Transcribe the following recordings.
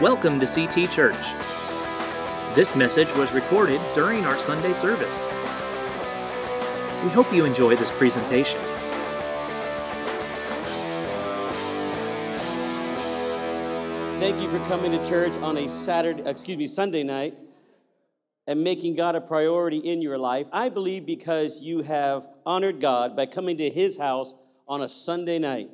Welcome to CT Church. This message was recorded during our Sunday service. We hope you enjoy this presentation. Thank you for coming to church on a Saturday, excuse me, Sunday night and making God a priority in your life. I believe because you have honored God by coming to his house on a Sunday night.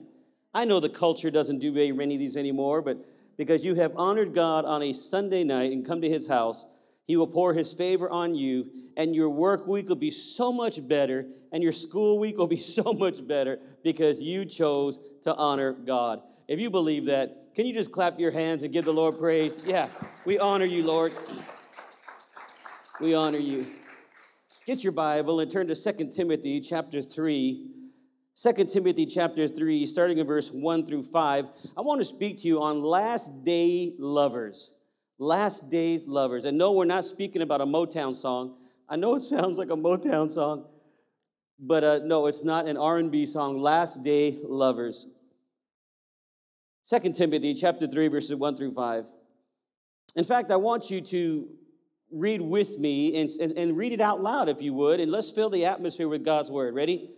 I know the culture doesn't do many of these anymore, but because you have honored God on a Sunday night and come to his house, he will pour his favor on you, and your work week will be so much better, and your school week will be so much better because you chose to honor God. If you believe that, can you just clap your hands and give the Lord praise? Yeah, we honor you, Lord. We honor you. Get your Bible and turn to 2 Timothy chapter 3. 2 Timothy chapter 3, starting in verse 1 through 5, I want to speak to you on last day lovers. Last days lovers. And no, we're not speaking about a Motown song. I know it sounds like a Motown song, but uh, no, it's not an R&B song. Last day lovers. 2 Timothy chapter 3, verses 1 through 5. In fact, I want you to read with me and, and, and read it out loud if you would, and let's fill the atmosphere with God's word. Ready?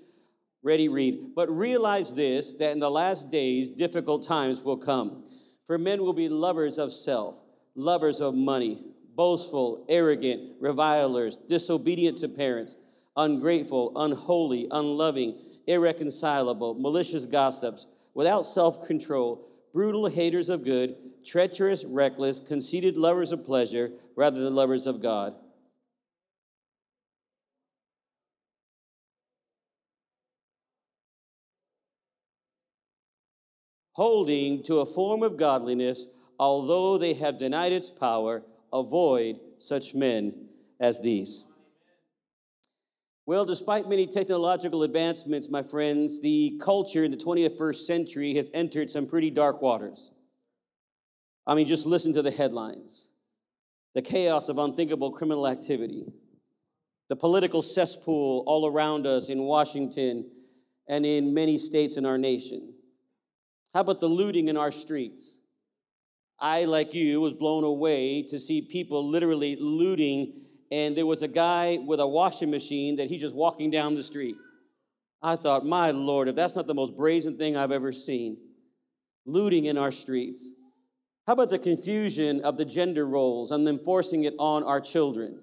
Ready, read. But realize this that in the last days, difficult times will come. For men will be lovers of self, lovers of money, boastful, arrogant, revilers, disobedient to parents, ungrateful, unholy, unloving, irreconcilable, malicious gossips, without self control, brutal haters of good, treacherous, reckless, conceited lovers of pleasure rather than lovers of God holding to a form of godliness, although they have denied its power, avoid such men as these. Well, despite many technological advancements, my friends, the culture in the 21st century has entered some pretty dark waters. I mean, just listen to the headlines the chaos of unthinkable criminal activity, the political cesspool all around us in Washington and in many states in our nation how about the looting in our streets? I, like you, was blown away to see people literally looting, and there was a guy with a washing machine that he just walking down the street. I thought, my Lord, if that's not the most brazen thing I've ever seen, looting in our streets. How about the confusion of the gender roles and enforcing it on our children?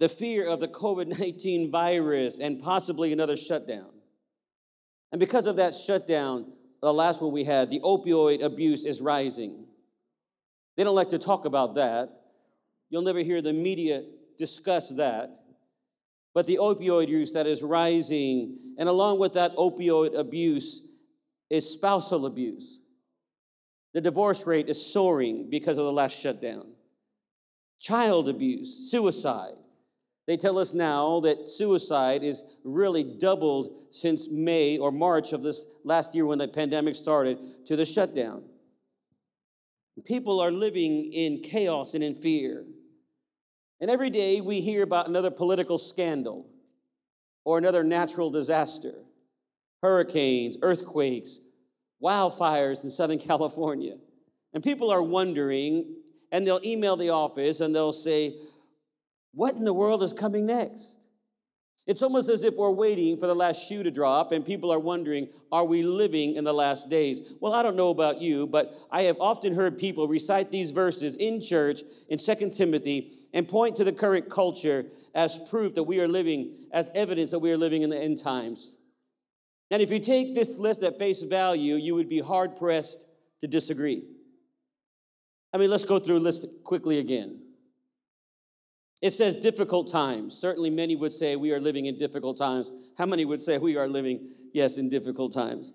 The fear of the COVID 19 virus and possibly another shutdown. And because of that shutdown, the last one we had, the opioid abuse is rising. They don't like to talk about that. You'll never hear the media discuss that. But the opioid use that is rising, and along with that opioid abuse, is spousal abuse. The divorce rate is soaring because of the last shutdown. Child abuse, suicide, they tell us now that suicide is really doubled since May or March of this last year when the pandemic started to the shutdown. People are living in chaos and in fear. And every day we hear about another political scandal or another natural disaster hurricanes, earthquakes, wildfires in Southern California. And people are wondering, and they'll email the office and they'll say, what in the world is coming next? It's almost as if we're waiting for the last shoe to drop and people are wondering, are we living in the last days? Well, I don't know about you, but I have often heard people recite these verses in church in 2 Timothy and point to the current culture as proof that we are living, as evidence that we are living in the end times. And if you take this list at face value, you would be hard pressed to disagree. I mean, let's go through the list quickly again. It says difficult times. Certainly, many would say we are living in difficult times. How many would say we are living, yes, in difficult times?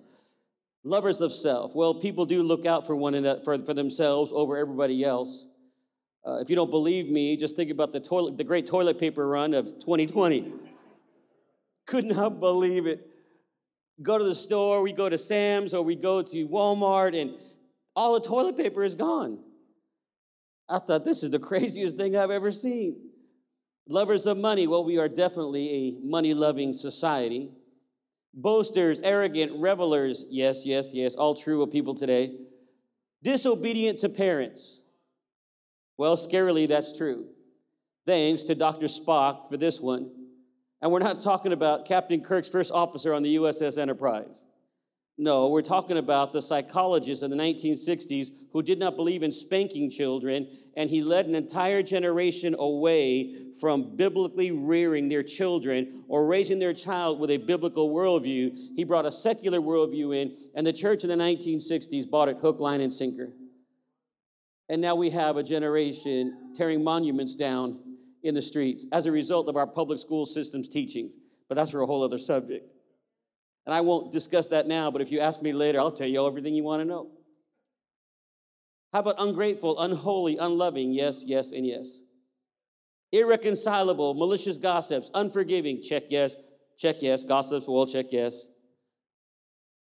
Lovers of self. Well, people do look out for one another, for, for themselves over everybody else. Uh, if you don't believe me, just think about the toilet, the great toilet paper run of 2020. Could not believe it. Go to the store, we go to Sam's or we go to Walmart, and all the toilet paper is gone. I thought this is the craziest thing I've ever seen. Lovers of money, well, we are definitely a money loving society. Boasters, arrogant, revelers, yes, yes, yes, all true of people today. disobedient to parents. Well, scarily, that's true. Thanks to Dr. Spock for this one. And we're not talking about Captain Kirk's first officer on the USS Enterprise. No, we're talking about the psychologist in the 1960s who did not believe in spanking children, and he led an entire generation away from biblically rearing their children or raising their child with a biblical worldview. He brought a secular worldview in, and the church in the 1960s bought it hook, line, and sinker. And now we have a generation tearing monuments down in the streets as a result of our public school system's teachings. But that's for a whole other subject. And I won't discuss that now, but if you ask me later, I'll tell you everything you want to know. How about ungrateful, unholy, unloving? Yes, yes, and yes. Irreconcilable, malicious gossips, unforgiving? Check yes, check yes. Gossips, well, check yes.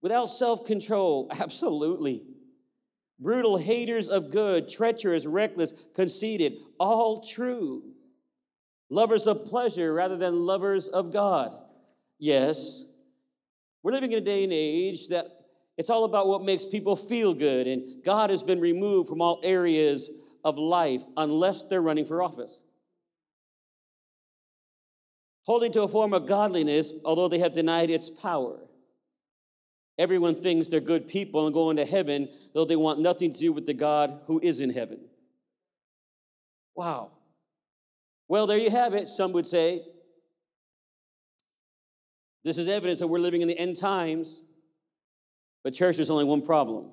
Without self control? Absolutely. Brutal haters of good, treacherous, reckless, conceited, all true. Lovers of pleasure rather than lovers of God? Yes. We're living in a day and age that it's all about what makes people feel good, and God has been removed from all areas of life unless they're running for office. Holding to a form of godliness, although they have denied its power. Everyone thinks they're good people and going to heaven, though they want nothing to do with the God who is in heaven. Wow. Well, there you have it, some would say. This is evidence that we're living in the end times. But, church, there's only one problem.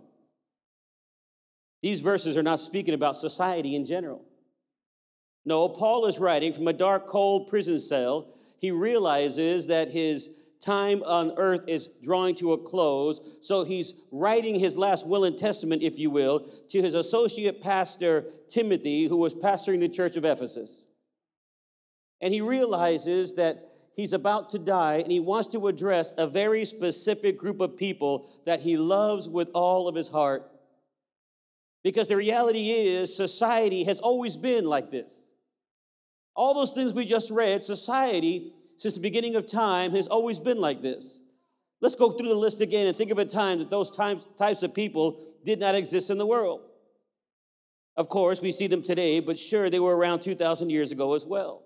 These verses are not speaking about society in general. No, Paul is writing from a dark, cold prison cell. He realizes that his time on earth is drawing to a close. So he's writing his last will and testament, if you will, to his associate pastor, Timothy, who was pastoring the church of Ephesus. And he realizes that he's about to die and he wants to address a very specific group of people that he loves with all of his heart. Because the reality is, society has always been like this. All those things we just read, society, since the beginning of time, has always been like this. Let's go through the list again and think of a time that those times, types of people did not exist in the world. Of course, we see them today, but sure, they were around 2,000 years ago as well.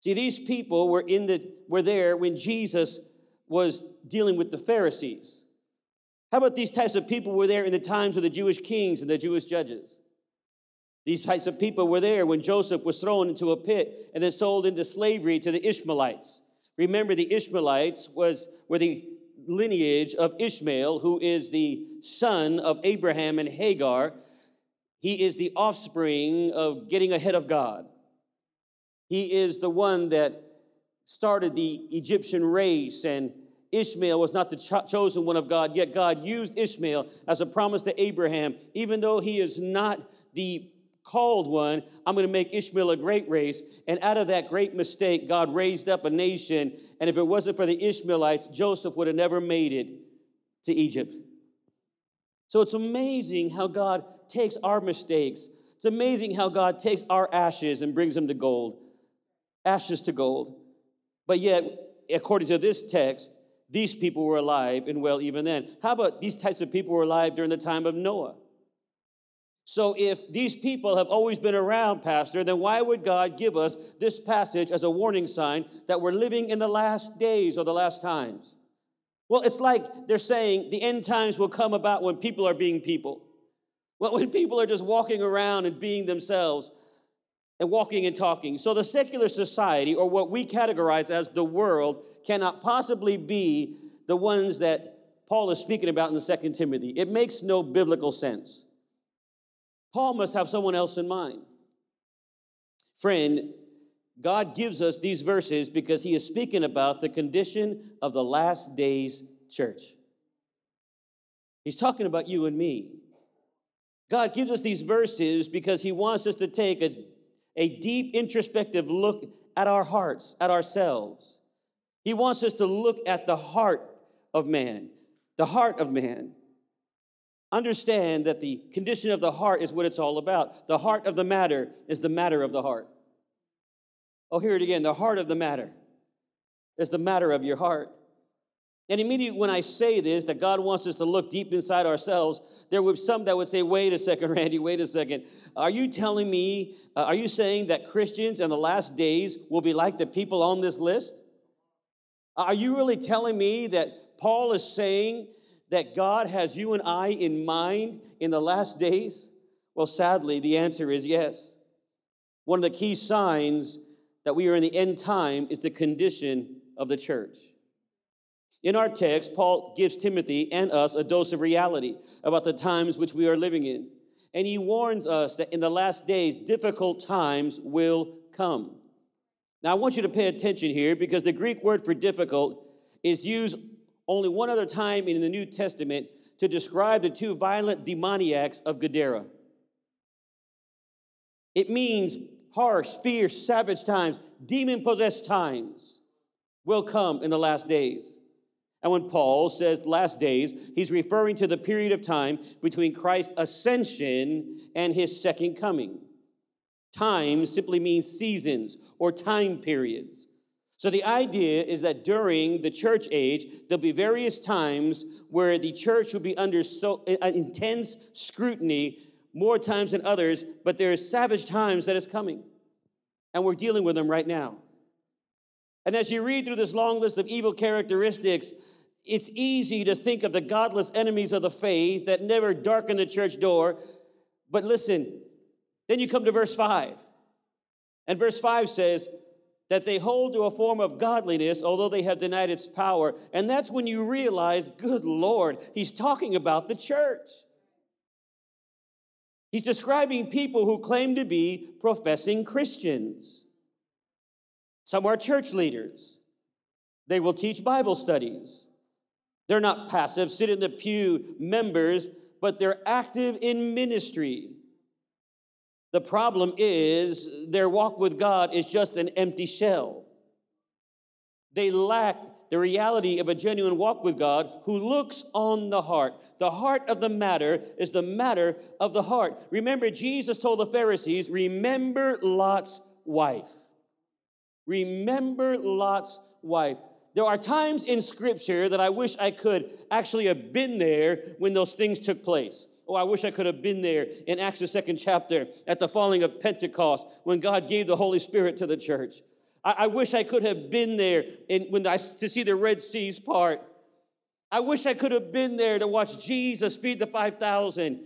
See, these people were in the were there when Jesus was dealing with the Pharisees. How about these types of people were there in the times of the Jewish kings and the Jewish judges? These types of people were there when Joseph was thrown into a pit and then sold into slavery to the Ishmaelites. Remember, the Ishmaelites was were the lineage of Ishmael, who is the son of Abraham and Hagar. He is the offspring of getting ahead of God. He is the one that started the Egyptian race, and Ishmael was not the cho- chosen one of God, yet God used Ishmael as a promise to Abraham. Even though he is not the called one, I'm going to make Ishmael a great race. And out of that great mistake, God raised up a nation. And if it wasn't for the Ishmaelites, Joseph would have never made it to Egypt. So it's amazing how God takes our mistakes. It's amazing how God takes our ashes and brings them to gold ashes to gold. But yet, according to this text, these people were alive and well even then. How about these types of people were alive during the time of Noah? So, if these people have always been around, Pastor, then why would God give us this passage as a warning sign that we're living in the last days or the last times? Well, it's like they're saying the end times will come about when people are being people. Well, when people are just walking around and being themselves, and walking and talking. So the secular society, or what we categorize as the world, cannot possibly be the ones that Paul is speaking about in the Second Timothy. It makes no biblical sense. Paul must have someone else in mind. Friend, God gives us these verses because he is speaking about the condition of the last days church. He's talking about you and me. God gives us these verses because he wants us to take a a deep introspective look at our hearts, at ourselves. He wants us to look at the heart of man, the heart of man. Understand that the condition of the heart is what it's all about. The heart of the matter is the matter of the heart. Oh, hear it again. The heart of the matter is the matter of your heart. And immediately when I say this, that God wants us to look deep inside ourselves, there would some that would say, wait a second, Randy, wait a second. Are you telling me, uh, are you saying that Christians in the last days will be like the people on this list? Are you really telling me that Paul is saying that God has you and I in mind in the last days? Well, sadly, the answer is yes. One of the key signs that we are in the end time is the condition of the church. In our text, Paul gives Timothy and us a dose of reality about the times which we are living in. And he warns us that in the last days, difficult times will come. Now, I want you to pay attention here because the Greek word for difficult is used only one other time in the New Testament to describe the two violent demoniacs of Gadara. It means harsh, fierce, savage times, demon possessed times will come in the last days. And when Paul says last days, he's referring to the period of time between Christ's ascension and his second coming. Time simply means seasons or time periods. So the idea is that during the church age, there'll be various times where the church will be under so uh, intense scrutiny more times than others, but there are savage times that is coming. And we're dealing with them right now. And as you read through this long list of evil characteristics, it's easy to think of the godless enemies of the faith that never darken the church door. But listen, then you come to verse 5. And verse 5 says that they hold to a form of godliness, although they have denied its power. And that's when you realize, good Lord, he's talking about the church. He's describing people who claim to be professing Christians. Some are church leaders. They will teach Bible studies. They're not passive, sit in the pew members, but they're active in ministry. The problem is their walk with God is just an empty shell. They lack the reality of a genuine walk with God who looks on the heart. The heart of the matter is the matter of the heart. Remember, Jesus told the Pharisees, Remember Lot's wife. Remember Lot's wife. There are times in Scripture that I wish I could actually have been there when those things took place. Oh, I wish I could have been there in Acts, the second chapter, at the falling of Pentecost, when God gave the Holy Spirit to the church. I, I wish I could have been there in, when I, to see the Red Seas part. I wish I could have been there to watch Jesus feed the 5,000.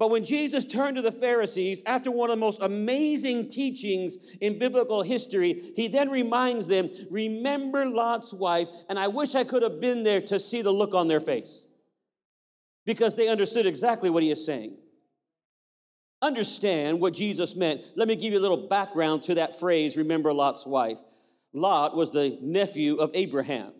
But when Jesus turned to the Pharisees after one of the most amazing teachings in biblical history, he then reminds them, Remember Lot's wife. And I wish I could have been there to see the look on their face because they understood exactly what he is saying. Understand what Jesus meant. Let me give you a little background to that phrase, Remember Lot's wife. Lot was the nephew of Abraham.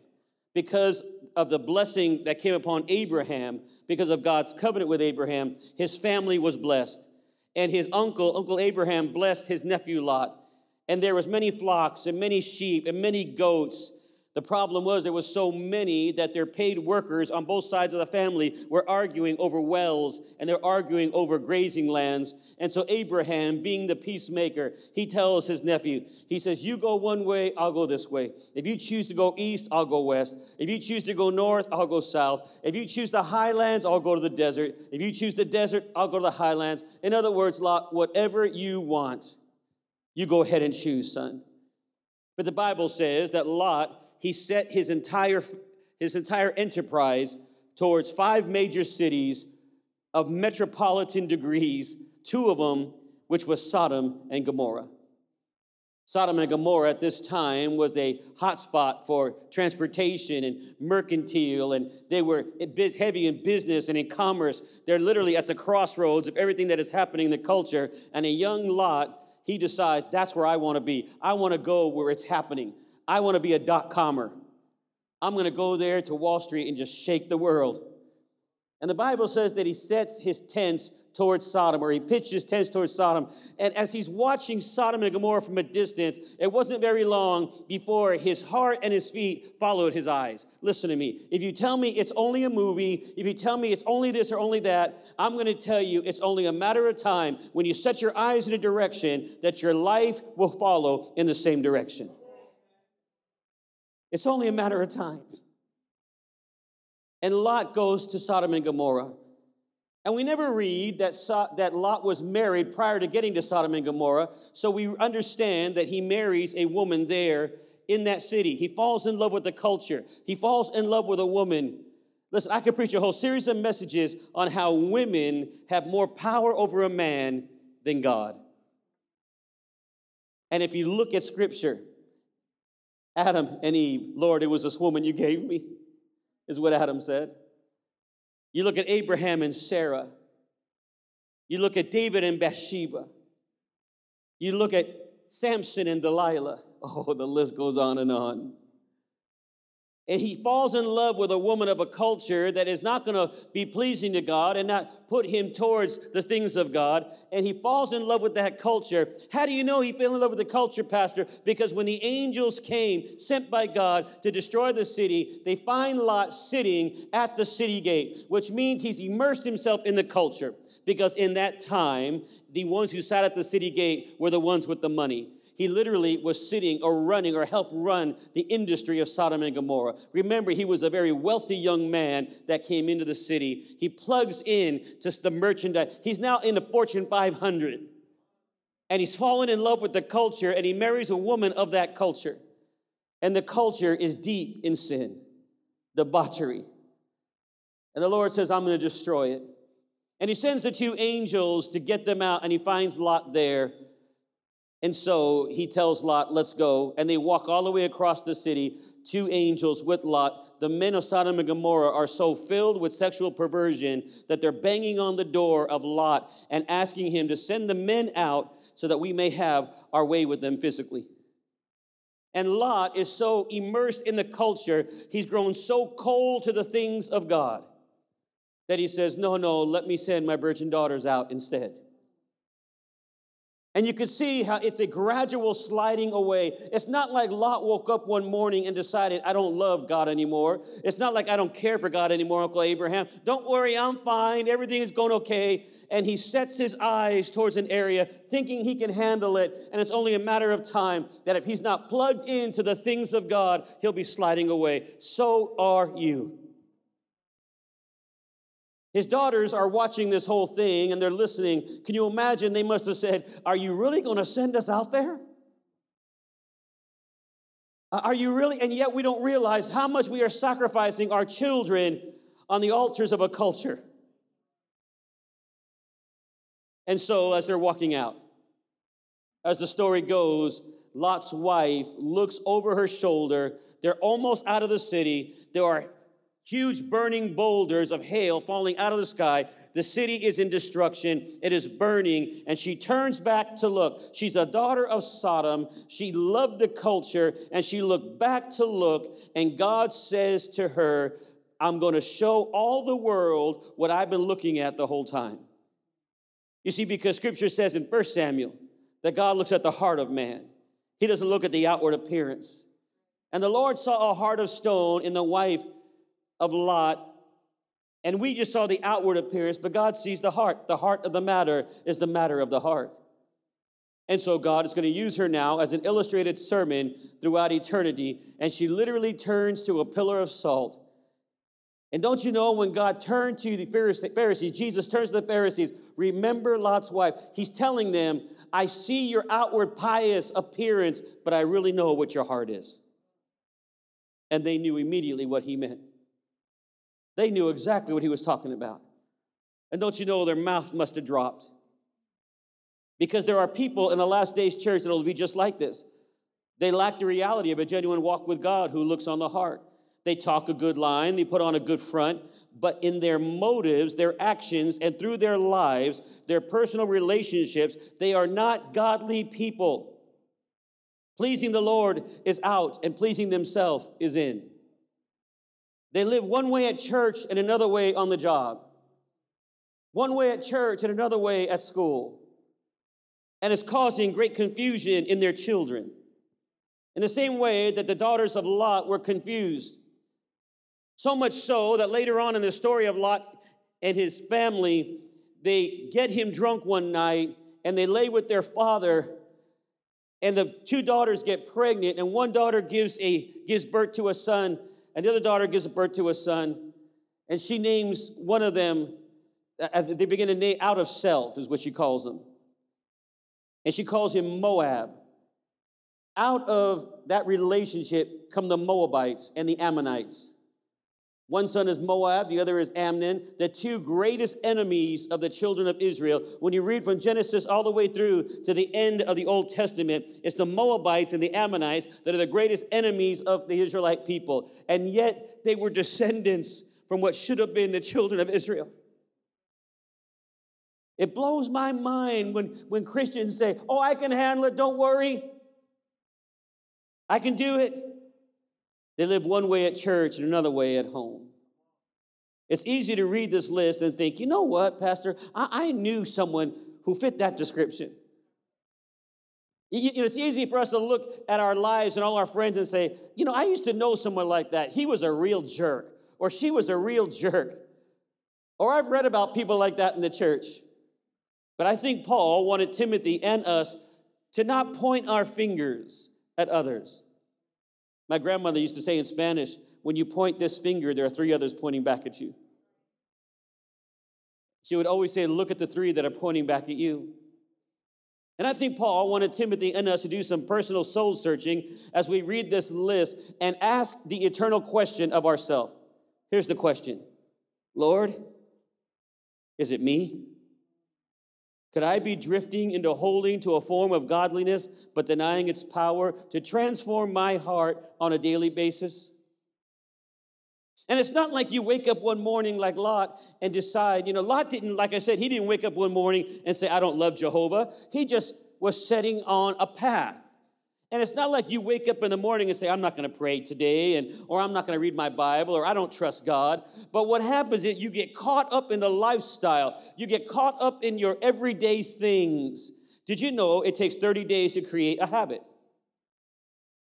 Because of the blessing that came upon Abraham, because of God's covenant with Abraham, his family was blessed. And his uncle, Uncle Abraham, blessed his nephew Lot. And there was many flocks and many sheep and many goats the problem was there was so many that their paid workers on both sides of the family were arguing over wells and they're arguing over grazing lands. And so Abraham, being the peacemaker, he tells his nephew, he says, "You go one way, I'll go this way. If you choose to go east, I'll go west. If you choose to go north, I'll go south. If you choose the highlands, I'll go to the desert. If you choose the desert, I'll go to the highlands." In other words, Lot, whatever you want, you go ahead and choose, son. But the Bible says that Lot he set his entire, his entire enterprise towards five major cities of metropolitan degrees, two of them, which was Sodom and Gomorrah. Sodom and Gomorrah at this time was a hotspot for transportation and mercantile, and they were heavy in business and in commerce. They're literally at the crossroads of everything that is happening in the culture. And a young Lot, he decides, that's where I want to be. I want to go where it's happening. I want to be a dot commer. I'm going to go there to Wall Street and just shake the world. And the Bible says that he sets his tents towards Sodom, or he pitched his tents towards Sodom. And as he's watching Sodom and Gomorrah from a distance, it wasn't very long before his heart and his feet followed his eyes. Listen to me. If you tell me it's only a movie, if you tell me it's only this or only that, I'm going to tell you it's only a matter of time when you set your eyes in a direction that your life will follow in the same direction. It's only a matter of time. And Lot goes to Sodom and Gomorrah. And we never read that, so- that Lot was married prior to getting to Sodom and Gomorrah, so we understand that he marries a woman there in that city. He falls in love with the culture, he falls in love with a woman. Listen, I could preach a whole series of messages on how women have more power over a man than God. And if you look at scripture, Adam and Eve, Lord, it was this woman you gave me, is what Adam said. You look at Abraham and Sarah. You look at David and Bathsheba. You look at Samson and Delilah. Oh, the list goes on and on and he falls in love with a woman of a culture that is not going to be pleasing to God and not put him towards the things of God, and he falls in love with that culture. How do you know he fell in love with the culture, Pastor? Because when the angels came, sent by God to destroy the city, they find Lot sitting at the city gate, which means he's immersed himself in the culture. Because in that time, the ones who sat at the city gate were the ones with the money. He literally was sitting or running or helped run the industry of Sodom and Gomorrah. Remember, he was a very wealthy young man that came into the city. He plugs in to the merchandise. He's now in the Fortune 500. And he's fallen in love with the culture and he marries a woman of that culture. And the culture is deep in sin, debauchery. And the Lord says, I'm going to destroy it. And he sends the two angels to get them out, and he finds Lot there. And so he tells Lot, let's go. And they walk all the way across the city, two angels with Lot. The men of Sodom and Gomorrah are so filled with sexual perversion that they're banging on the door of Lot and asking him to send the men out so that we may have our way with them physically. And Lot is so immersed in the culture, he's grown so cold to the things of God that he says, No, no, let me send my virgin daughters out instead. And you can see how it's a gradual sliding away. It's not like Lot woke up one morning and decided, I don't love God anymore. It's not like I don't care for God anymore, Uncle Abraham. Don't worry, I'm fine. Everything is going okay. And he sets his eyes towards an area thinking he can handle it. And it's only a matter of time that if he's not plugged into the things of God, he'll be sliding away. So are you. His daughters are watching this whole thing and they're listening. Can you imagine? They must have said, Are you really going to send us out there? Are you really? And yet we don't realize how much we are sacrificing our children on the altars of a culture. And so, as they're walking out, as the story goes, Lot's wife looks over her shoulder. They're almost out of the city. There are huge burning boulders of hail falling out of the sky. The city is in destruction, it is burning, and she turns back to look. She's a daughter of Sodom. She loved the culture, and she looked back to look, and God says to her, I'm going to show all the world what I've been looking at the whole time. You see, because scripture says in 1 Samuel that God looks at the heart of man, He doesn't look at the outward appearance. And the Lord saw a heart of stone in the wife of Lot. And we just saw the outward appearance, but God sees the heart. The heart of the matter is the matter of the heart. And so God is going to use her now as an illustrated sermon throughout eternity. And she literally turns to a pillar of salt. And don't you know when God turned to the Pharisees, Jesus turns to the Pharisees, remember Lot's wife. He's telling them, I see your outward pious appearance, but I really know what your heart is. And they knew immediately what he meant. They knew exactly what he was talking about. And don't you know, their mouth must have dropped. Because there are people in the last days church that will be just like this. They lack the reality of a genuine walk with God who looks on the heart. They talk a good line, they put on a good front, but in their motives, their actions, and through their lives, their personal relationships, they are not godly people. Pleasing the Lord is out, and pleasing themselves is in. They live one way at church and another way on the job, one way at church and another way at school. And it's causing great confusion in their children. In the same way that the daughters of Lot were confused. So much so that later on in the story of Lot and his family, they get him drunk one night and they lay with their father and the two daughters get pregnant and one daughter gives a gives birth to a son and the other daughter gives birth to a son. And she names one of them, they begin to name out of self, is what she calls them. And she calls him Moab. Out of that relationship come the Moabites and the Ammonites. One son is Moab, the other is Ammon, the two greatest enemies of the children of Israel. When you read from Genesis all the way through to the end of the Old Testament, it's the Moabites and the Ammonites that are the greatest enemies of the Israelite people. And yet they were descendants from what should have been the children of Israel. It blows my mind when, when Christians say, Oh, I can handle it, don't worry. I can do it. They live one way at church and another way at home. It's easy to read this list and think, you know what, Pastor, I, I knew someone who fit that description. You, you know, it's easy for us to look at our lives and all our friends and say, you know, I used to know someone like that. He was a real jerk, or she was a real jerk. Or I've read about people like that in the church. But I think Paul wanted Timothy and us to not point our fingers at others, my grandmother used to say in Spanish, when you point this finger, there are three others pointing back at you. She would always say, Look at the three that are pointing back at you. And I think Paul wanted Timothy and us to do some personal soul searching as we read this list and ask the eternal question of ourselves. Here's the question Lord, is it me? Could I be drifting into holding to a form of godliness but denying its power to transform my heart on a daily basis? And it's not like you wake up one morning like Lot and decide, you know, Lot didn't, like I said, he didn't wake up one morning and say, I don't love Jehovah. He just was setting on a path. And it's not like you wake up in the morning and say, I'm not going to pray today, and, or I'm not going to read my Bible, or I don't trust God. But what happens is you get caught up in the lifestyle, you get caught up in your everyday things. Did you know it takes 30 days to create a habit?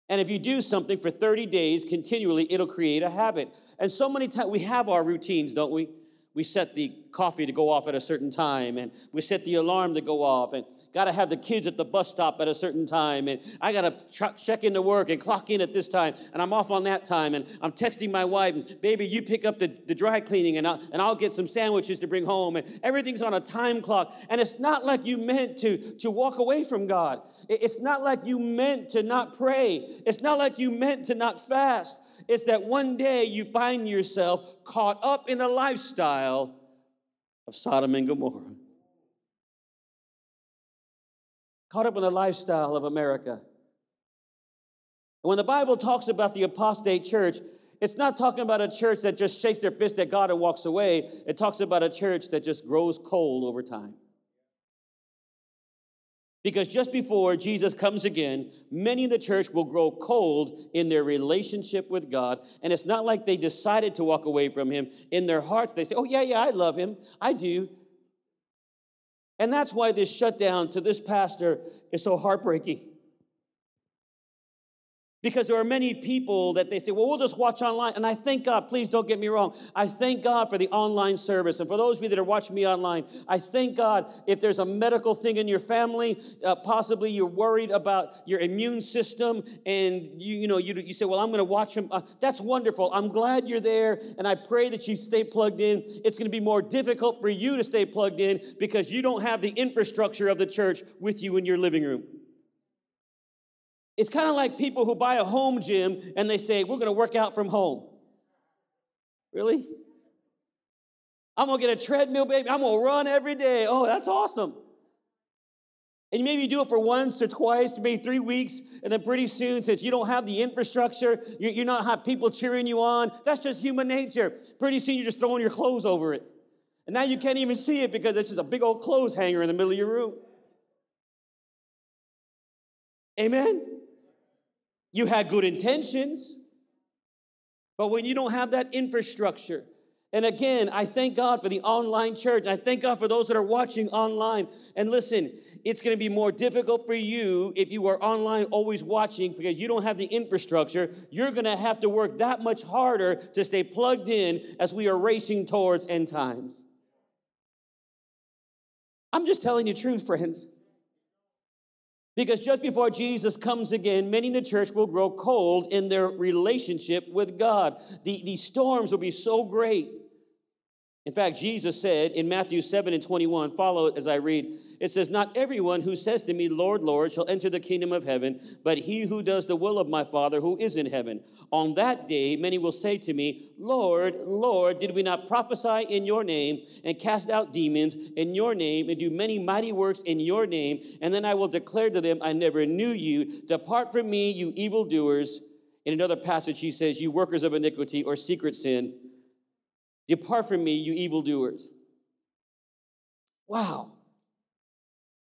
And if you do something for 30 days continually, it'll create a habit. And so many times we have our routines, don't we? we set the coffee to go off at a certain time and we set the alarm to go off and got to have the kids at the bus stop at a certain time and i got to ch- check into work and clock in at this time and i'm off on that time and i'm texting my wife and baby you pick up the, the dry cleaning and I'll, and I'll get some sandwiches to bring home and everything's on a time clock and it's not like you meant to, to walk away from god. It's not like you meant to not pray. It's not like you meant to not fast. It's that one day you find yourself caught up in a lifestyle of Sodom and Gomorrah. Caught up in the lifestyle of America. when the Bible talks about the apostate church, it's not talking about a church that just shakes their fist at God and walks away. It talks about a church that just grows cold over time. Because just before Jesus comes again, many in the church will grow cold in their relationship with God. And it's not like they decided to walk away from Him. In their hearts, they say, Oh, yeah, yeah, I love Him. I do. And that's why this shutdown to this pastor is so heartbreaking. Because there are many people that they say, well, we'll just watch online. And I thank God, please don't get me wrong. I thank God for the online service. And for those of you that are watching me online, I thank God if there's a medical thing in your family, uh, possibly you're worried about your immune system, and you, you know, you, you say, well, I'm going to watch them. Uh, that's wonderful. I'm glad you're there. And I pray that you stay plugged in. It's going to be more difficult for you to stay plugged in because you don't have the infrastructure of the church with you in your living room. It's kind of like people who buy a home gym and they say, We're going to work out from home. Really? I'm going to get a treadmill, baby. I'm going to run every day. Oh, that's awesome. And maybe you do it for once or twice, maybe three weeks, and then pretty soon, since you don't have the infrastructure, you, are not have people cheering you on. That's just human nature. Pretty soon, you're just throwing your clothes over it. And now you can't even see it because it's just a big old clothes hanger in the middle of your room. Amen? You had good intentions, but when you don't have that infrastructure, and again, I thank God for the online church. I thank God for those that are watching online. And listen, it's going to be more difficult for you if you are online always watching because you don't have the infrastructure. You're going to have to work that much harder to stay plugged in as we are racing towards end times. I'm just telling you truth, friends. Because just before Jesus comes again, many in the church will grow cold in their relationship with God. The, the storms will be so great In fact, Jesus said in Matthew 7 and 21, follow it as I read, it says, Not everyone who says to me, Lord, Lord, shall enter the kingdom of heaven, but he who does the will of my Father who is in heaven. On that day, many will say to me, Lord, Lord, did we not prophesy in your name and cast out demons in your name and do many mighty works in your name? And then I will declare to them, I never knew you. Depart from me, you evildoers. In another passage, he says, You workers of iniquity or secret sin. Depart from me, you evildoers. Wow.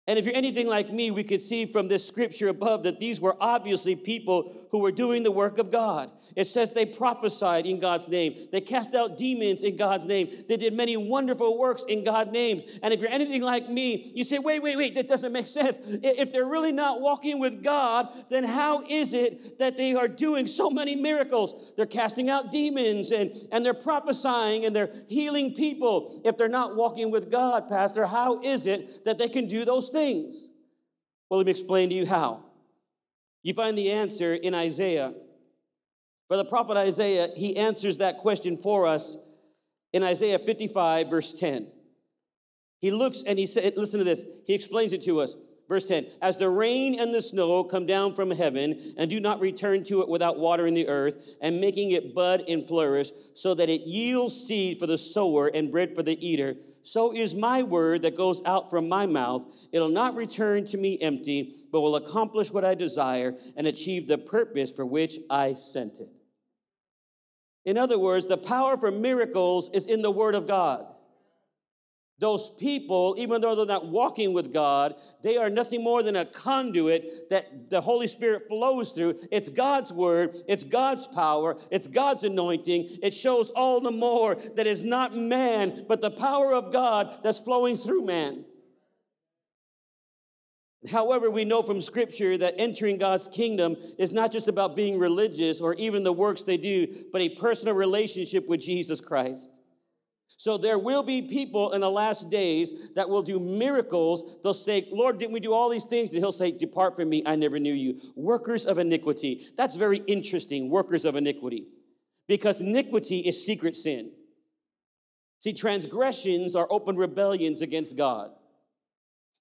And if you're anything like me, we could see from this scripture above that these were obviously people who were doing the work of God. It says they prophesied in God's name, they cast out demons in God's name, they did many wonderful works in God's name. And if you're anything like me, you say, wait, wait, wait, that doesn't make sense. If they're really not walking with God, then how is it that they are doing so many miracles? They're casting out demons and, and they're prophesying and they're healing people. If they're not walking with God, Pastor, how is it that they can do those things? Things? Well, let me explain to you how. You find the answer in Isaiah. For the prophet Isaiah, he answers that question for us in Isaiah 55, verse 10. He looks and he said, listen to this, he explains it to us. Verse 10 As the rain and the snow come down from heaven and do not return to it without watering the earth and making it bud and flourish, so that it yields seed for the sower and bread for the eater, so is my word that goes out from my mouth. It'll not return to me empty, but will accomplish what I desire and achieve the purpose for which I sent it. In other words, the power for miracles is in the word of God those people, even though they're not walking with God, they are nothing more than a conduit that the Holy Spirit flows through. It's God's word, it's God's power, it's God's anointing. It shows all the more that it's not man, but the power of God that's flowing through man. However, we know from Scripture that entering God's kingdom is not just about being religious or even the works they do, but a personal relationship with Jesus Christ. So there will be people in the last days that will do miracles. They'll say, Lord, didn't we do all these things? And he'll say, Depart from me, I never knew you. Workers of iniquity. That's very interesting, workers of iniquity. Because iniquity is secret sin. See, transgressions are open rebellions against God.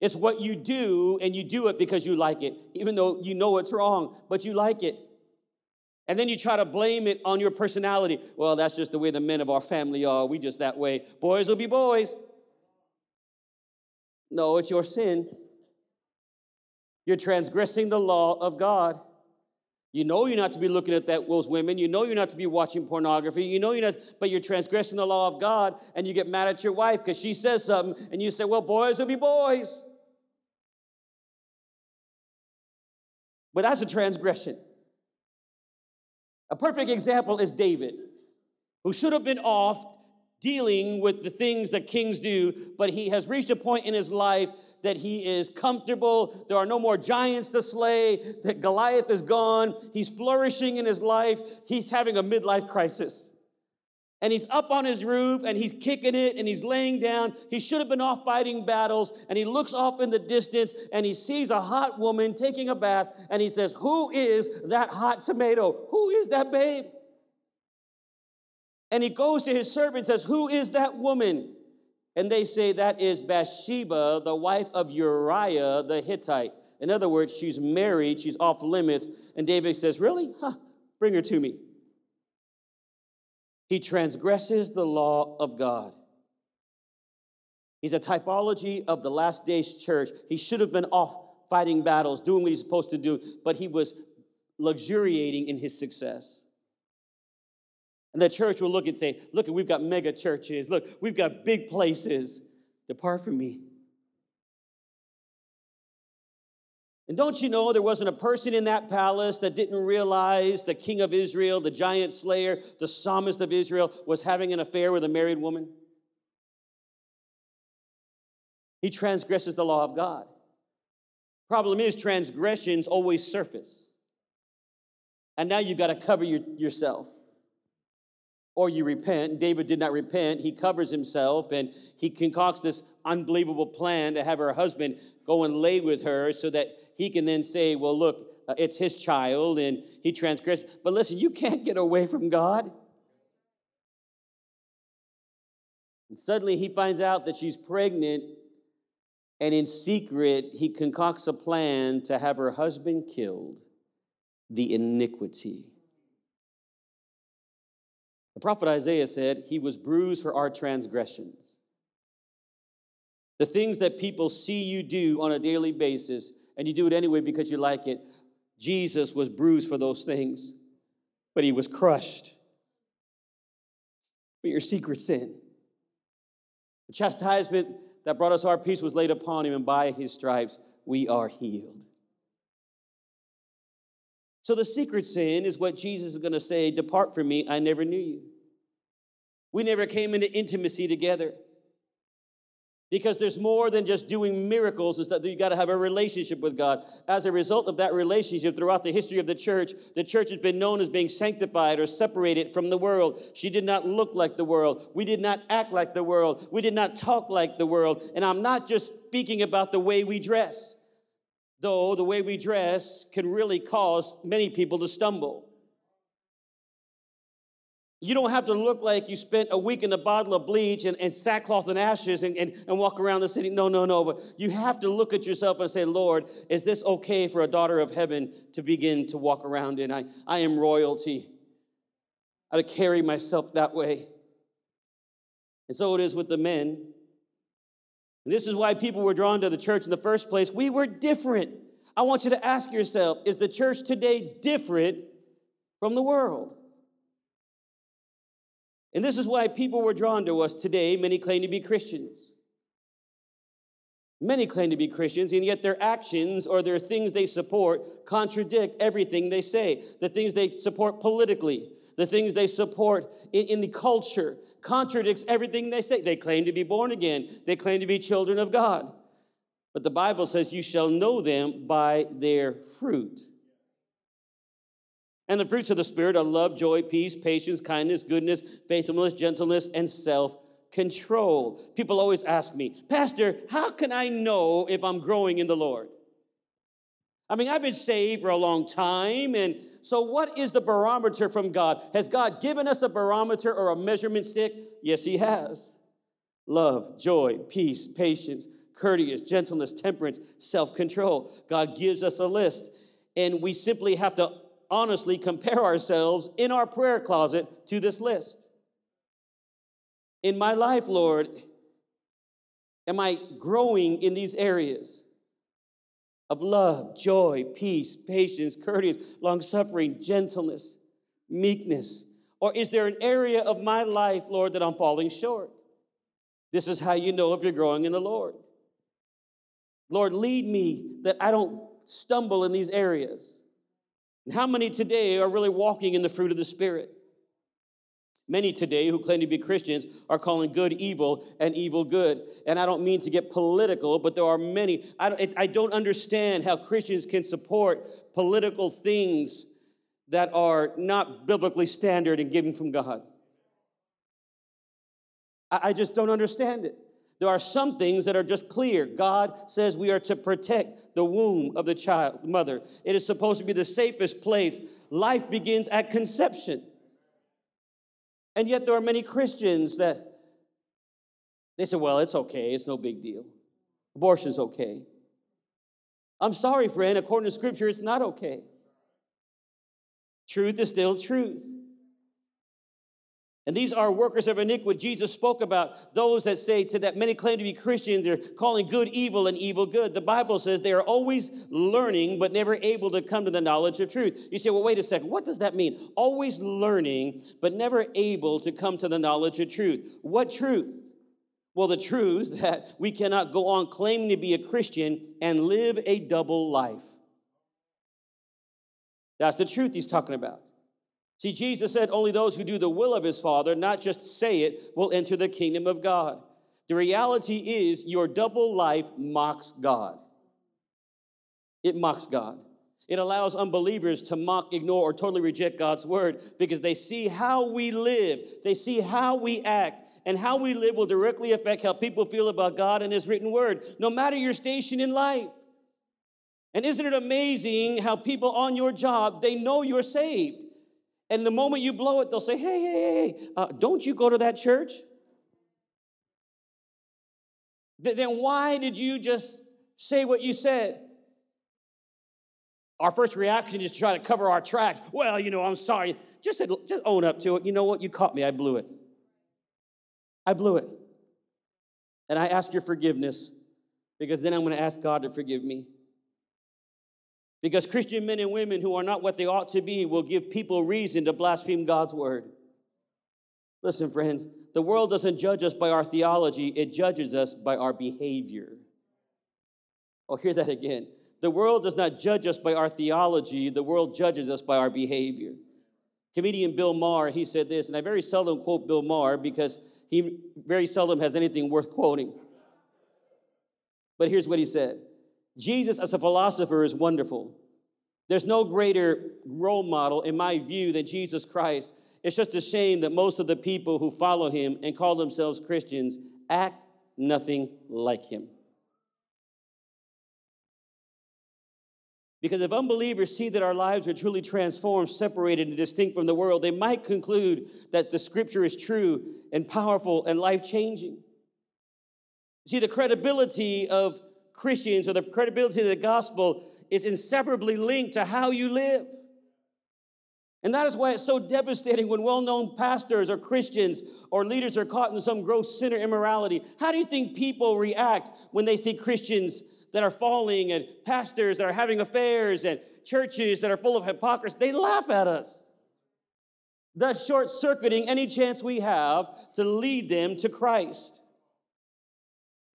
It's what you do, and you do it because you like it, even though you know it's wrong, but you like it. And then you try to blame it on your personality. Well, that's just the way the men of our family are. We just that way. Boys will be boys. No, it's your sin. You're transgressing the law of God. You know you're not to be looking at that, those women. You know you're not to be watching pornography. You know you're not, but you're transgressing the law of God and you get mad at your wife because she says something and you say, well, boys will be boys. But that's a transgression. A perfect example is David, who should have been off dealing with the things that kings do, but he has reached a point in his life that he is comfortable. There are no more giants to slay, that Goliath is gone. He's flourishing in his life. He's having a midlife crisis and he's up on his roof and he's kicking it and he's laying down. He should have been off fighting battles and he looks off in the distance and he sees a hot woman taking a bath and he says, Who is that hot tomato? Who is that babe? And he goes to his servant and says, Who is that woman? And they say, That is Bathsheba, the wife of Uriah the Hittite. In other words, she's married, she's off limits. And David says, Really? Huh, bring her to me. He transgresses the law of God. He's a typology of the last days church. He should have been off fighting battles, doing what he's supposed to do, but he was luxuriating in his success. And the church will look and say, Look, we've got mega churches. Look, we've got big places. Depart from me. And don't you know there wasn't a person in that palace that didn't realize the king of Israel, the giant slayer, the psalmist of Israel, was having an affair with a married woman? He transgresses the law of God. Problem is, transgressions always surface. And now you've got to cover your, yourself. Or you repent. David did not repent. He covers himself and he concocts this unbelievable plan to have her husband go and lay with her so that he can then say, well, look, uh, it's his child and he transgressed. But listen, you can't get away from God. And suddenly he finds out that she's pregnant, and in secret, he concocts a plan to have her husband killed. The iniquity. The prophet Isaiah said, He was bruised for our transgressions. The things that people see you do on a daily basis, and you do it anyway because you like it, Jesus was bruised for those things, but he was crushed for your secret sin. The chastisement that brought us our peace was laid upon him, and by his stripes we are healed. So the secret sin is what Jesus is going to say Depart from me, I never knew you. We never came into intimacy together. Because there's more than just doing miracles, is that you got to have a relationship with God. As a result of that relationship, throughout the history of the church, the church has been known as being sanctified or separated from the world. She did not look like the world. We did not act like the world. We did not talk like the world. And I'm not just speaking about the way we dress, though the way we dress can really cause many people to stumble. You don't have to look like you spent a week in a bottle of bleach and, and sackcloth and ashes and, and, and walk around the city. No, no, no. But you have to look at yourself and say, Lord, is this okay for a daughter of heaven to begin to walk around in? I, I am royalty. I carry myself that way. And so it is with the men. And this is why people were drawn to the church in the first place. We were different. I want you to ask yourself is the church today different from the world? And this is why people were drawn to us today. Many claim to be Christians. Many claim to be Christians, and yet their actions or their things they support contradict everything they say. The things they support politically, the things they support in, in, the culture contradicts everything they say. They claim to be born again, they claim to be children of God. But the Bible says, You shall know them by their fruit. And the fruits of the Spirit are love, joy, peace, patience, kindness, goodness, faithfulness, gentleness, and self control. People always ask me, Pastor, how can I know if I'm growing in the Lord? I mean, I've been saved for a long time, and so what is the barometer from God? Has God given us a barometer or a measurement stick? Yes, He has. Love, joy, peace, patience, courteous, gentleness, temperance, self control. God gives us a list, and we simply have to honestly compare ourselves in our prayer closet to this list. In my life, Lord, am I growing in these areas of love, joy, peace, patience, courteous, long suffering, gentleness, meekness? Or is there an area of my life, Lord, that I'm falling short? This is how you know if you're growing in the Lord. Lord, lead me that I don't stumble in these areas. And how many today are really walking in the fruit of the Spirit? Many today who claim to be Christians are calling good evil and evil good. And I don't mean to get political, but there are many. I don't, I don't understand how Christians can support political things that are not biblically standard and given from God. I, I just don't understand it. There are some things that are just clear. God says we are to protect the womb of the child, mother. It is supposed to be the safest place. Life begins at conception. And yet there are many Christians that they say, well, it's okay, it's no big deal. Abortion's okay. I'm sorry, friend, according to scripture, it's not okay. Truth is still truth. And these are workers of iniquity. Jesus spoke about those that say to that many claim to be Christians, they're calling good evil and evil good. The Bible says they are always learning, but never able to come to the knowledge of truth. You say, well, wait a second, what does that mean? Always learning, but never able to come to the knowledge of truth. What truth? Well, the truth that we cannot go on claiming to be a Christian and live a double life. That's the truth he's talking about. See, Jesus said only those who do the will of his Father, not just say it, will enter the kingdom of God. The reality is your double life mocks God. It mocks God. It allows unbelievers to mock, ignore, or totally reject God's word because they see how we live, they see how we act, and how we live will directly affect how people feel about God and His written word, no matter your station in life. And isn't it amazing how people on your job, they know you're saved. And the moment you blow it, they'll say, hey, hey, hey, uh, don't you go to that church? then why did you just say what you said? Our first reaction is to try to cover our tracks. Well, you know, I'm sorry. Just, just own up to it. You know what? You caught me. I blew it. I blew it. And I ask your forgiveness because then I'm going to ask God to forgive me. Because Christian men and women who are not what they ought to be will give people reason to blaspheme God's word. Listen, friends, the world doesn't judge us by our theology, it judges us by our behavior. Oh, hear that again. The world does not judge us by our theology, the world judges us by our behavior. Comedian Bill Maher, he said this, and I very seldom quote Bill Maher because he very seldom has anything worth quoting. But here's what he said Jesus as a philosopher is wonderful. There's no greater role model, in my view, than Jesus Christ. It's just a shame that most of the people who follow him and call themselves Christians act nothing like him. Because if unbelievers see that our lives are truly transformed, separated, and distinct from the world, they might conclude that the scripture is true and powerful and life changing. See, the credibility of Christians or the credibility of the gospel is inseparably linked to how you live. And that is why it's so devastating when well known pastors or Christians or leaders are caught in some gross sin or immorality. How do you think people react when they see Christians that are falling and pastors that are having affairs and churches that are full of hypocrisy? They laugh at us, thus short circuiting any chance we have to lead them to Christ.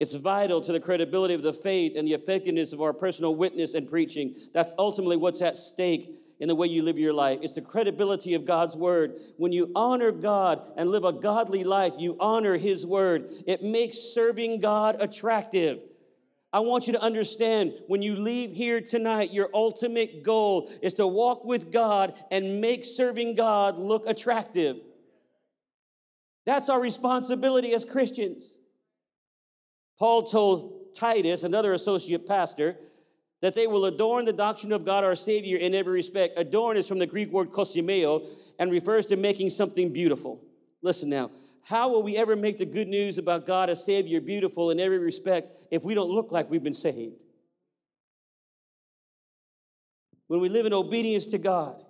It's vital to the credibility of the faith and the effectiveness of our personal witness and preaching. That's ultimately what's at stake in the way you live your life. It's the credibility of God's word. When you honor God and live a godly life, you honor His word. It makes serving God attractive. I want you to understand when you leave here tonight, your ultimate goal is to walk with God and make serving God look attractive. That's our responsibility as Christians. Paul told Titus, another associate pastor, that they will adorn the doctrine of God our Savior in every respect. Adorn is from the Greek word kosimeo and refers to making something beautiful. Listen now, how will we ever make the good news about God as Savior beautiful in every respect if we don't look like we've been saved? When we live in obedience to God,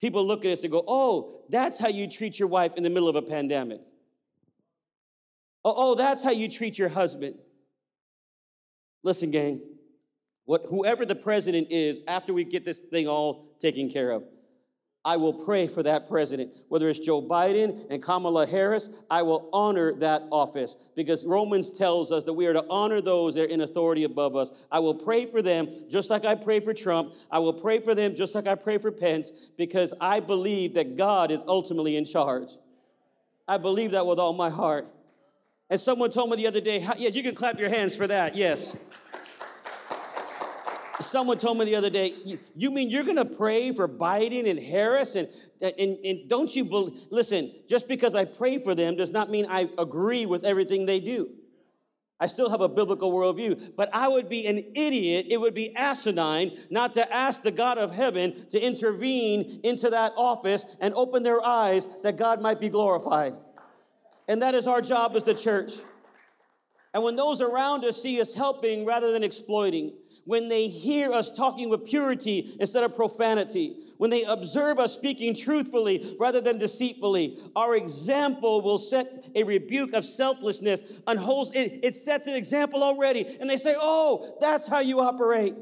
people look at us and go, Oh, that's how you treat your wife in the middle of a pandemic. Oh, oh, that's how you treat your husband. Listen, gang, what, whoever the president is, after we get this thing all taken care of, I will pray for that president. Whether it's Joe Biden and Kamala Harris, I will honor that office because Romans tells us that we are to honor those that are in authority above us. I will pray for them just like I pray for Trump. I will pray for them just like I pray for Pence because I believe that God is ultimately in charge. I believe that with all my heart. And someone told me the other day, yes, you can clap your hands for that, yes. Someone told me the other day, you mean you're gonna pray for Biden and Harris? And, and, and don't you believe, listen, just because I pray for them does not mean I agree with everything they do. I still have a biblical worldview, but I would be an idiot, it would be asinine not to ask the God of heaven to intervene into that office and open their eyes that God might be glorified. And that is our job as the church. And when those around us see us helping rather than exploiting, when they hear us talking with purity instead of profanity, when they observe us speaking truthfully rather than deceitfully, our example will set a rebuke of selflessness and holds, it, it sets an example already. And they say, Oh, that's how you operate.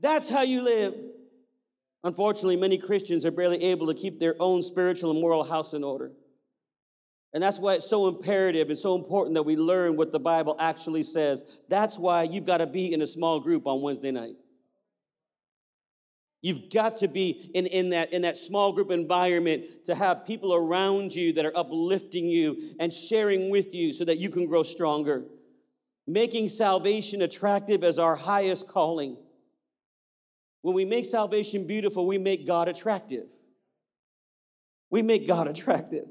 That's how you live. Unfortunately, many Christians are barely able to keep their own spiritual and moral house in order. And that's why it's so imperative and so important that we learn what the Bible actually says. That's why you've got to be in a small group on Wednesday night. You've got to be in, in, that, in that small group environment to have people around you that are uplifting you and sharing with you so that you can grow stronger. Making salvation attractive as our highest calling. When we make salvation beautiful, we make God attractive. We make God attractive.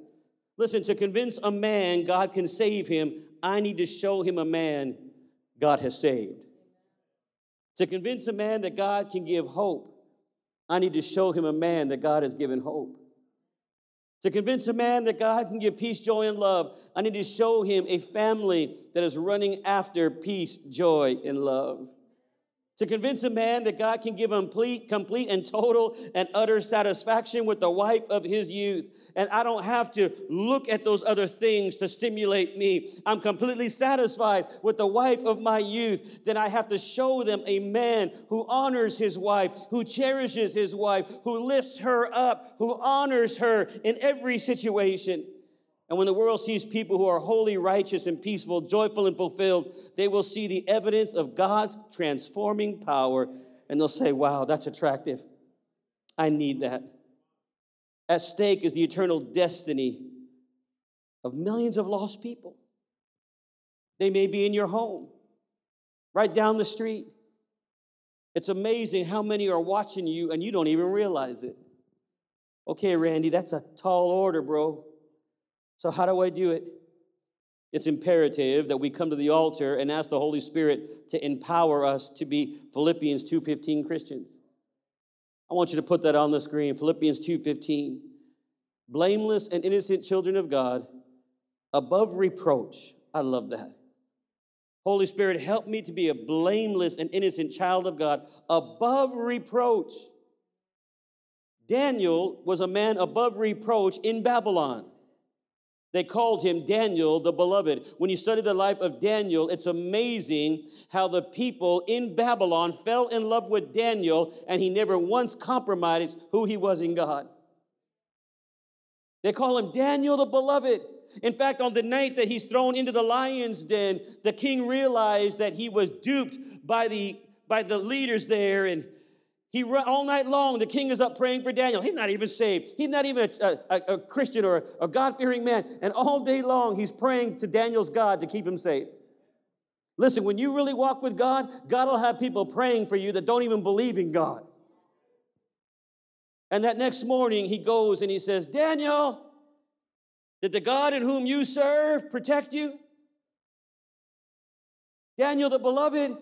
Listen, to convince a man God can save him, I need to show him a man God has saved. To convince a man that God can give hope, I need to show him a man that God has given hope. To convince a man that God can give peace, joy, and love, I need to show him a family that is running after peace, joy, and love to convince a man that God can give him complete, complete and total and utter satisfaction with the wife of his youth. And I don't have to look at those other things to stimulate me. I'm completely satisfied with the wife of my youth. Then I have to show them a man who honors his wife, who cherishes his wife, who lifts her up, who honors her in every situation. And when the world sees people who are holy, righteous, and peaceful, joyful, and fulfilled, they will see the evidence of God's transforming power and they'll say, Wow, that's attractive. I need that. At stake is the eternal destiny of millions of lost people. They may be in your home, right down the street. It's amazing how many are watching you and you don't even realize it. Okay, Randy, that's a tall order, bro. So, how do I do it? It's imperative that we come to the altar and ask the Holy Spirit to empower us to be Philippians 2:15 Christians. I want you to put that on the screen. Philippians 2:15. Blameless and innocent children of God, above reproach. I love that. Holy Spirit, help me to be a blameless and innocent child of God, above reproach. Daniel was a man above reproach in Babylon. They called him Daniel the Beloved. When you study the life of Daniel, it's amazing how the people in Babylon fell in love with Daniel and he never once compromised who he was in God. They call him Daniel the Beloved. In fact, on the night that he's thrown into the lion's den, the king realized that he was duped by the, by the leaders there and he all night long. The king is up praying for Daniel. He's not even saved. He's not even a, a, a Christian or a God fearing man. And all day long, he's praying to Daniel's God to keep him safe. Listen, when you really walk with God, God will have people praying for you that don't even believe in God. And that next morning, he goes and he says, Daniel, did the God in whom you serve protect you? Daniel, the beloved,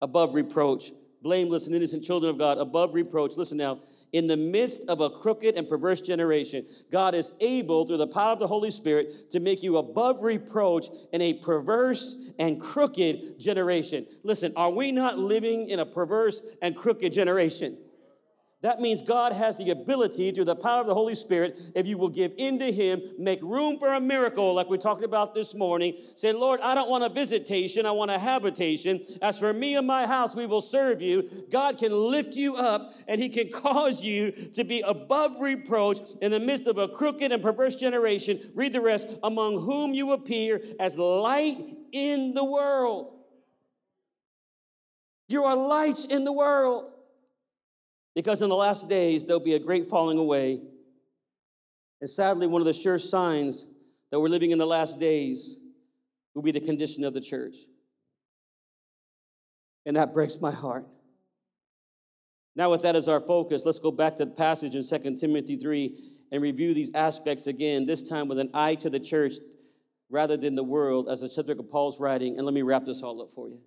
above reproach blameless and innocent children of God above reproach. Listen now, in the midst of a crooked and perverse generation, God is able, through the power of the Holy Spirit, to make you above reproach in a perverse and crooked generation. Listen, are we not living in a perverse and crooked generation? That means God has the ability through the power of the Holy Spirit, if you will give in to Him, make room for a miracle, like we talked about this morning. Say, Lord, I don't want a visitation, I want a habitation. As for me and my house, we will serve you. God can lift you up and He can cause you to be above reproach in the midst of a crooked and perverse generation. Read the rest, among whom you appear as light in the world. You are lights in the world. Because in the last days, there'll be a great falling away. And sadly, one of the sure signs that we're living in the last days will be the condition of the church. And that breaks my heart. Now, with that as our focus, let's go back to the passage in 2 Timothy 3 and review these aspects again, this time with an eye to the church rather than the world as the subject of Paul's writing. And let me wrap this all up for you.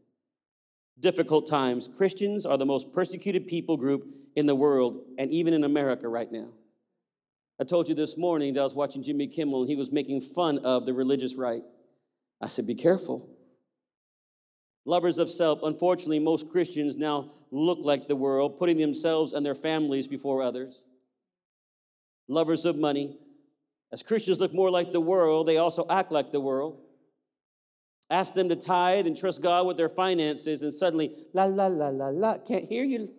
Difficult times. Christians are the most persecuted people group in the world and even in America right now. I told you this morning that I was watching Jimmy Kimmel and he was making fun of the religious right. I said, Be careful. Lovers of self, unfortunately, most Christians now look like the world, putting themselves and their families before others. Lovers of money. As Christians look more like the world, they also act like the world. Ask them to tithe and trust God with their finances, and suddenly, la, la, la, la, la, can't hear you.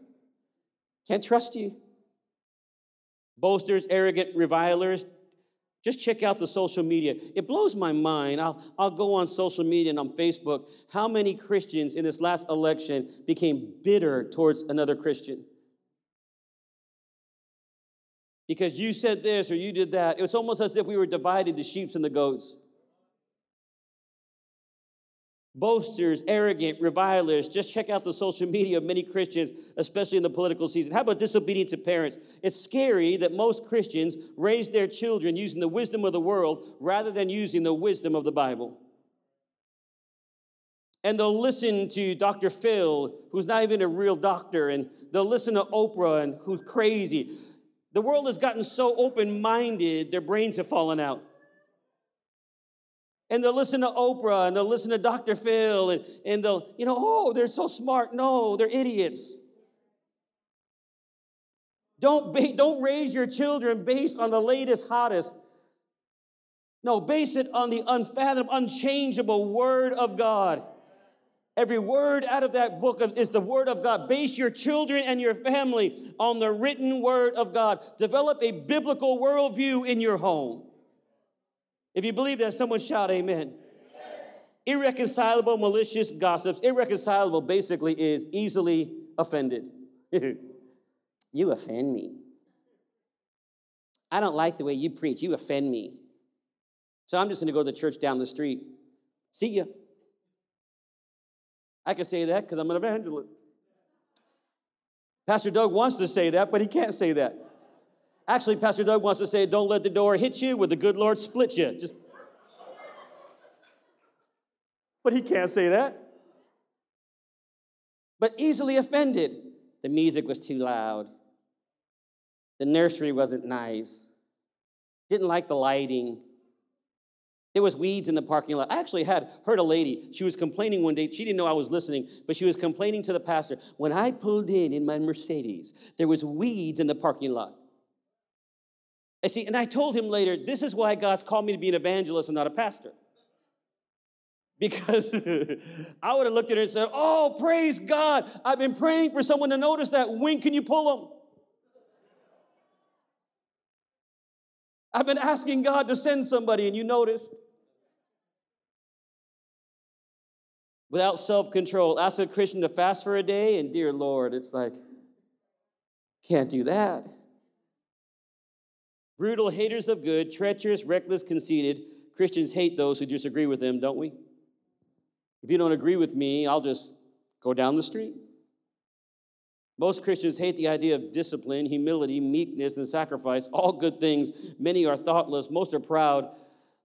Can't trust you. Boasters, arrogant revilers. Just check out the social media. It blows my mind. I'll, I'll go on social media and on Facebook. How many Christians in this last election became bitter towards another Christian? Because you said this or you did that. It was almost as if we were divided the sheep and the goats boasters, arrogant, revilers. Just check out the social media of many Christians, especially in the political season. How about disobedience to parents? It's scary that most Christians raise their children using the wisdom of the world rather than using the wisdom of the Bible. And they'll listen to Dr. Phil, who's not even a real doctor, and they'll listen to Oprah, and who's crazy. The world has gotten so open minded, their brains have fallen out. And they'll listen to Oprah and they'll listen to Dr. Phil and, and they'll, you know, oh, they're so smart. No, they're idiots. Don't, ba- don't raise your children based on the latest, hottest. No, base it on the unfathomable, unchangeable Word of God. Every word out of that book is the Word of God. Base your children and your family on the written Word of God. Develop a biblical worldview in your home. If you believe that, someone shout amen. Irreconcilable, malicious gossips. Irreconcilable basically is easily offended. you offend me. I don't like the way you preach. You offend me. So I'm just going to go to the church down the street. See ya. I can say that because I'm an evangelist. Pastor Doug wants to say that, but he can't say that. Actually, Pastor Doug wants to say, don't let the door hit you, with the good Lord split you. Just but he can't say that. But easily offended. The music was too loud. The nursery wasn't nice. Didn't like the lighting. There was weeds in the parking lot. I actually had heard a lady. She was complaining one day. She didn't know I was listening, but she was complaining to the pastor. When I pulled in in my Mercedes, there was weeds in the parking lot. I see, and I told him later, this is why God's called me to be an evangelist and not a pastor. Because I would have looked at her and said, Oh, praise God. I've been praying for someone to notice that. When can you pull them? I've been asking God to send somebody, and you noticed. Without self control, ask a Christian to fast for a day, and dear Lord, it's like, can't do that. Brutal haters of good, treacherous, reckless, conceited. Christians hate those who disagree with them, don't we? If you don't agree with me, I'll just go down the street. Most Christians hate the idea of discipline, humility, meekness, and sacrifice, all good things. Many are thoughtless, most are proud,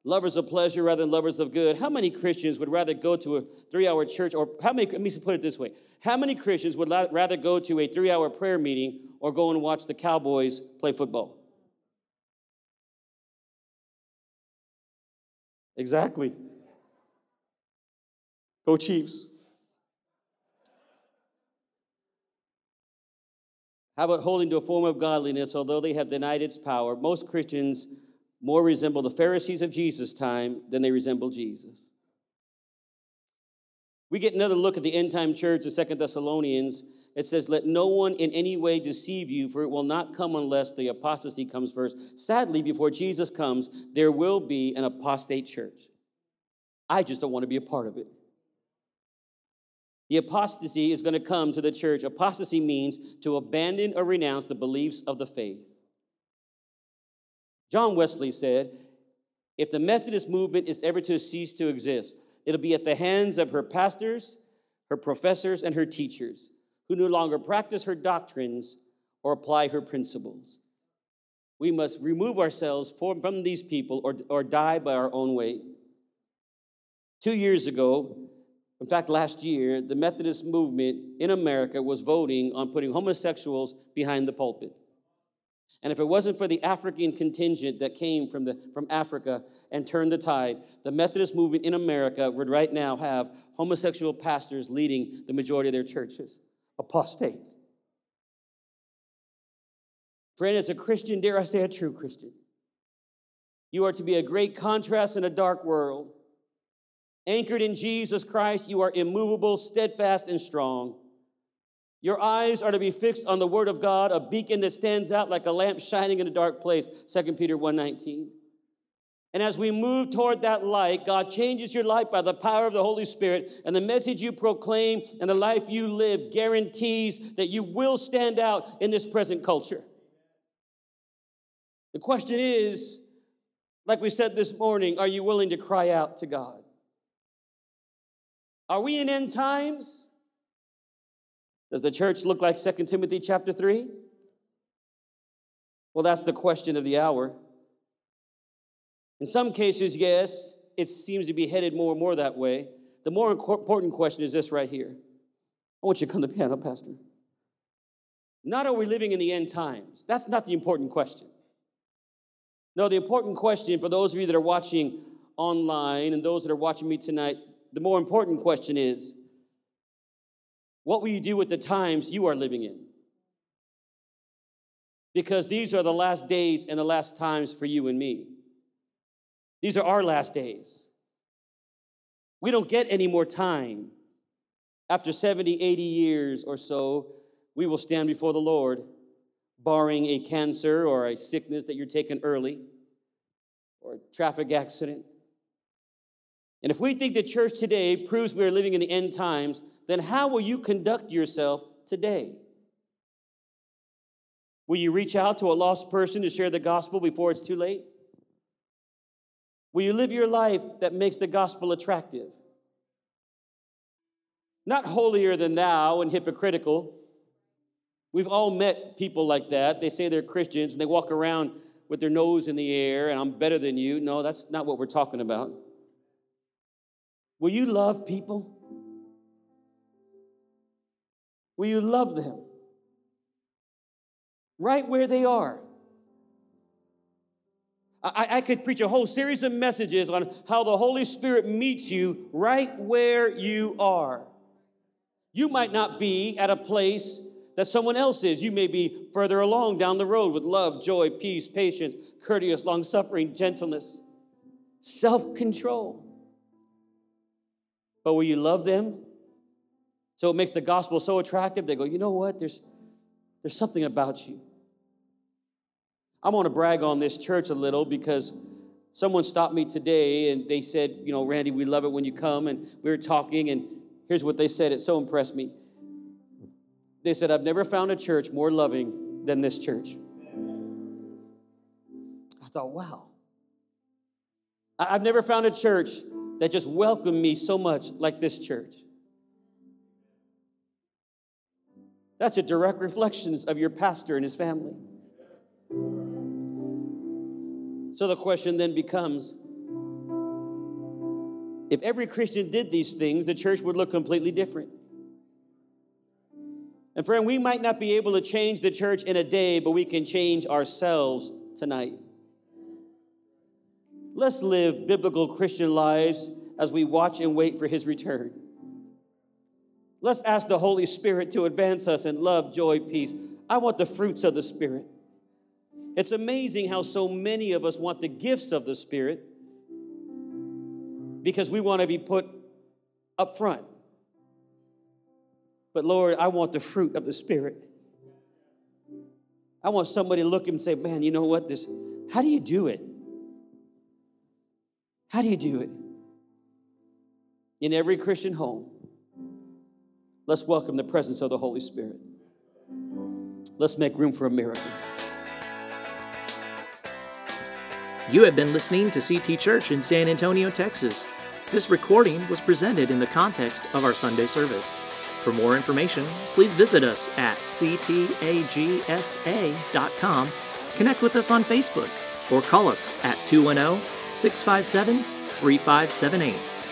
lovers of pleasure rather than lovers of good. How many Christians would rather go to a three hour church, or how many, let me put it this way how many Christians would rather go to a three hour prayer meeting or go and watch the Cowboys play football? Exactly. Go Chiefs. How about holding to a form of godliness, although they have denied its power? Most Christians more resemble the Pharisees of Jesus' time than they resemble Jesus. We get another look at the end time church of Second Thessalonians. It says, Let no one in any way deceive you, for it will not come unless the apostasy comes first. Sadly, before Jesus comes, there will be an apostate church. I just don't want to be a part of it. The apostasy is going to come to the church. Apostasy means to abandon or renounce the beliefs of the faith. John Wesley said, if the Methodist movement is ever to cease to exist, it'll be at the hands of her pastors, her professors, and her teachers who no longer practice her doctrines or apply her principles. We must remove ourselves from, these people or, or die by our own weight. Two years ago, in fact, last year, the Methodist movement in America was voting on putting homosexuals behind the pulpit. And if it wasn't for the African contingent that came from, the, from Africa and turned the tide, the Methodist movement in America would right now have homosexual pastors leading the majority of their churches. Apostate. Friend, as a Christian, dare I say a true Christian, you are to be a great contrast in a dark world. Anchored in Jesus Christ, you are immovable, steadfast, and strong. Your eyes are to be fixed on the word of God, a beacon that stands out like a lamp shining in a dark place, 2 Peter 1:19. And as we move toward that light, God changes your life by the power of the Holy Spirit, and the message you proclaim and the life you live guarantees that you will stand out in this present culture. The question is, like we said this morning, are you willing to cry out to God? Are we in end times? Does the church look like 2 Timothy chapter 3? Well, that's the question of the hour. In some cases, yes, it seems to be headed more and more that way. The more important question is this right here. I want you to come to the piano, Pastor. Not are we living in the end times? That's not the important question. No, the important question for those of you that are watching online and those that are watching me tonight, the more important question is what will you do with the times you are living in? Because these are the last days and the last times for you and me. These are our last days. We don't get any more time. After 70, 80 years or so, we will stand before the Lord, barring a cancer or a sickness that you're taking early or a traffic accident. And if we think the church today proves we are living in the end times, then how will you conduct yourself today? Will you reach out to a lost person to share the gospel before it's too late? Will you live your life that makes the gospel attractive? Not holier than thou and hypocritical. We've all met people like that. They say they're Christians and they walk around with their nose in the air and I'm better than you. No, that's not what we're talking about. Will you love people? Will you love them? Right where they are. I, I, could preach a whole series of messages on how the Holy Spirit meets you right where you are. You might not be at a place that someone else is. You may be further along down the road with love, joy, peace, patience, courteous, long suffering, gentleness, self control. But will you love them? So it makes the gospel so attractive. They go, you know what? There's, there's something about you. I want to brag on this church a little because someone stopped me today and they said, you know, Randy, we love it when you come. And we were talking, and here's what they said. It so impressed me. They said, I've never found a church more loving than this church. I thought, wow. I've never found a church that just welcomed me so much like this church. That's a direct reflection of your pastor and his family. So the question then becomes if every Christian did these things, the church would look completely different. And friend, we might not be able to change the church in a day, but we can change ourselves tonight. Let's live biblical Christian lives as we watch and wait for his return. Let's ask the Holy Spirit to advance us in love, joy, peace. I want the fruits of the Spirit. It's amazing how so many of us want the gifts of the Spirit because we want to be put up front. But Lord, I want the fruit of the Spirit. I want somebody to look and say, man, you know what? This, how do you do it? How do you do it? In every Christian home, let's welcome the presence of the Holy Spirit. Let's make room for a miracle. You have been listening to CT Church in San Antonio, Texas. This recording was presented in the context of our Sunday service. For more information, please visit us at ctagsa.com, connect with us on Facebook, or call us at 210 657 3578.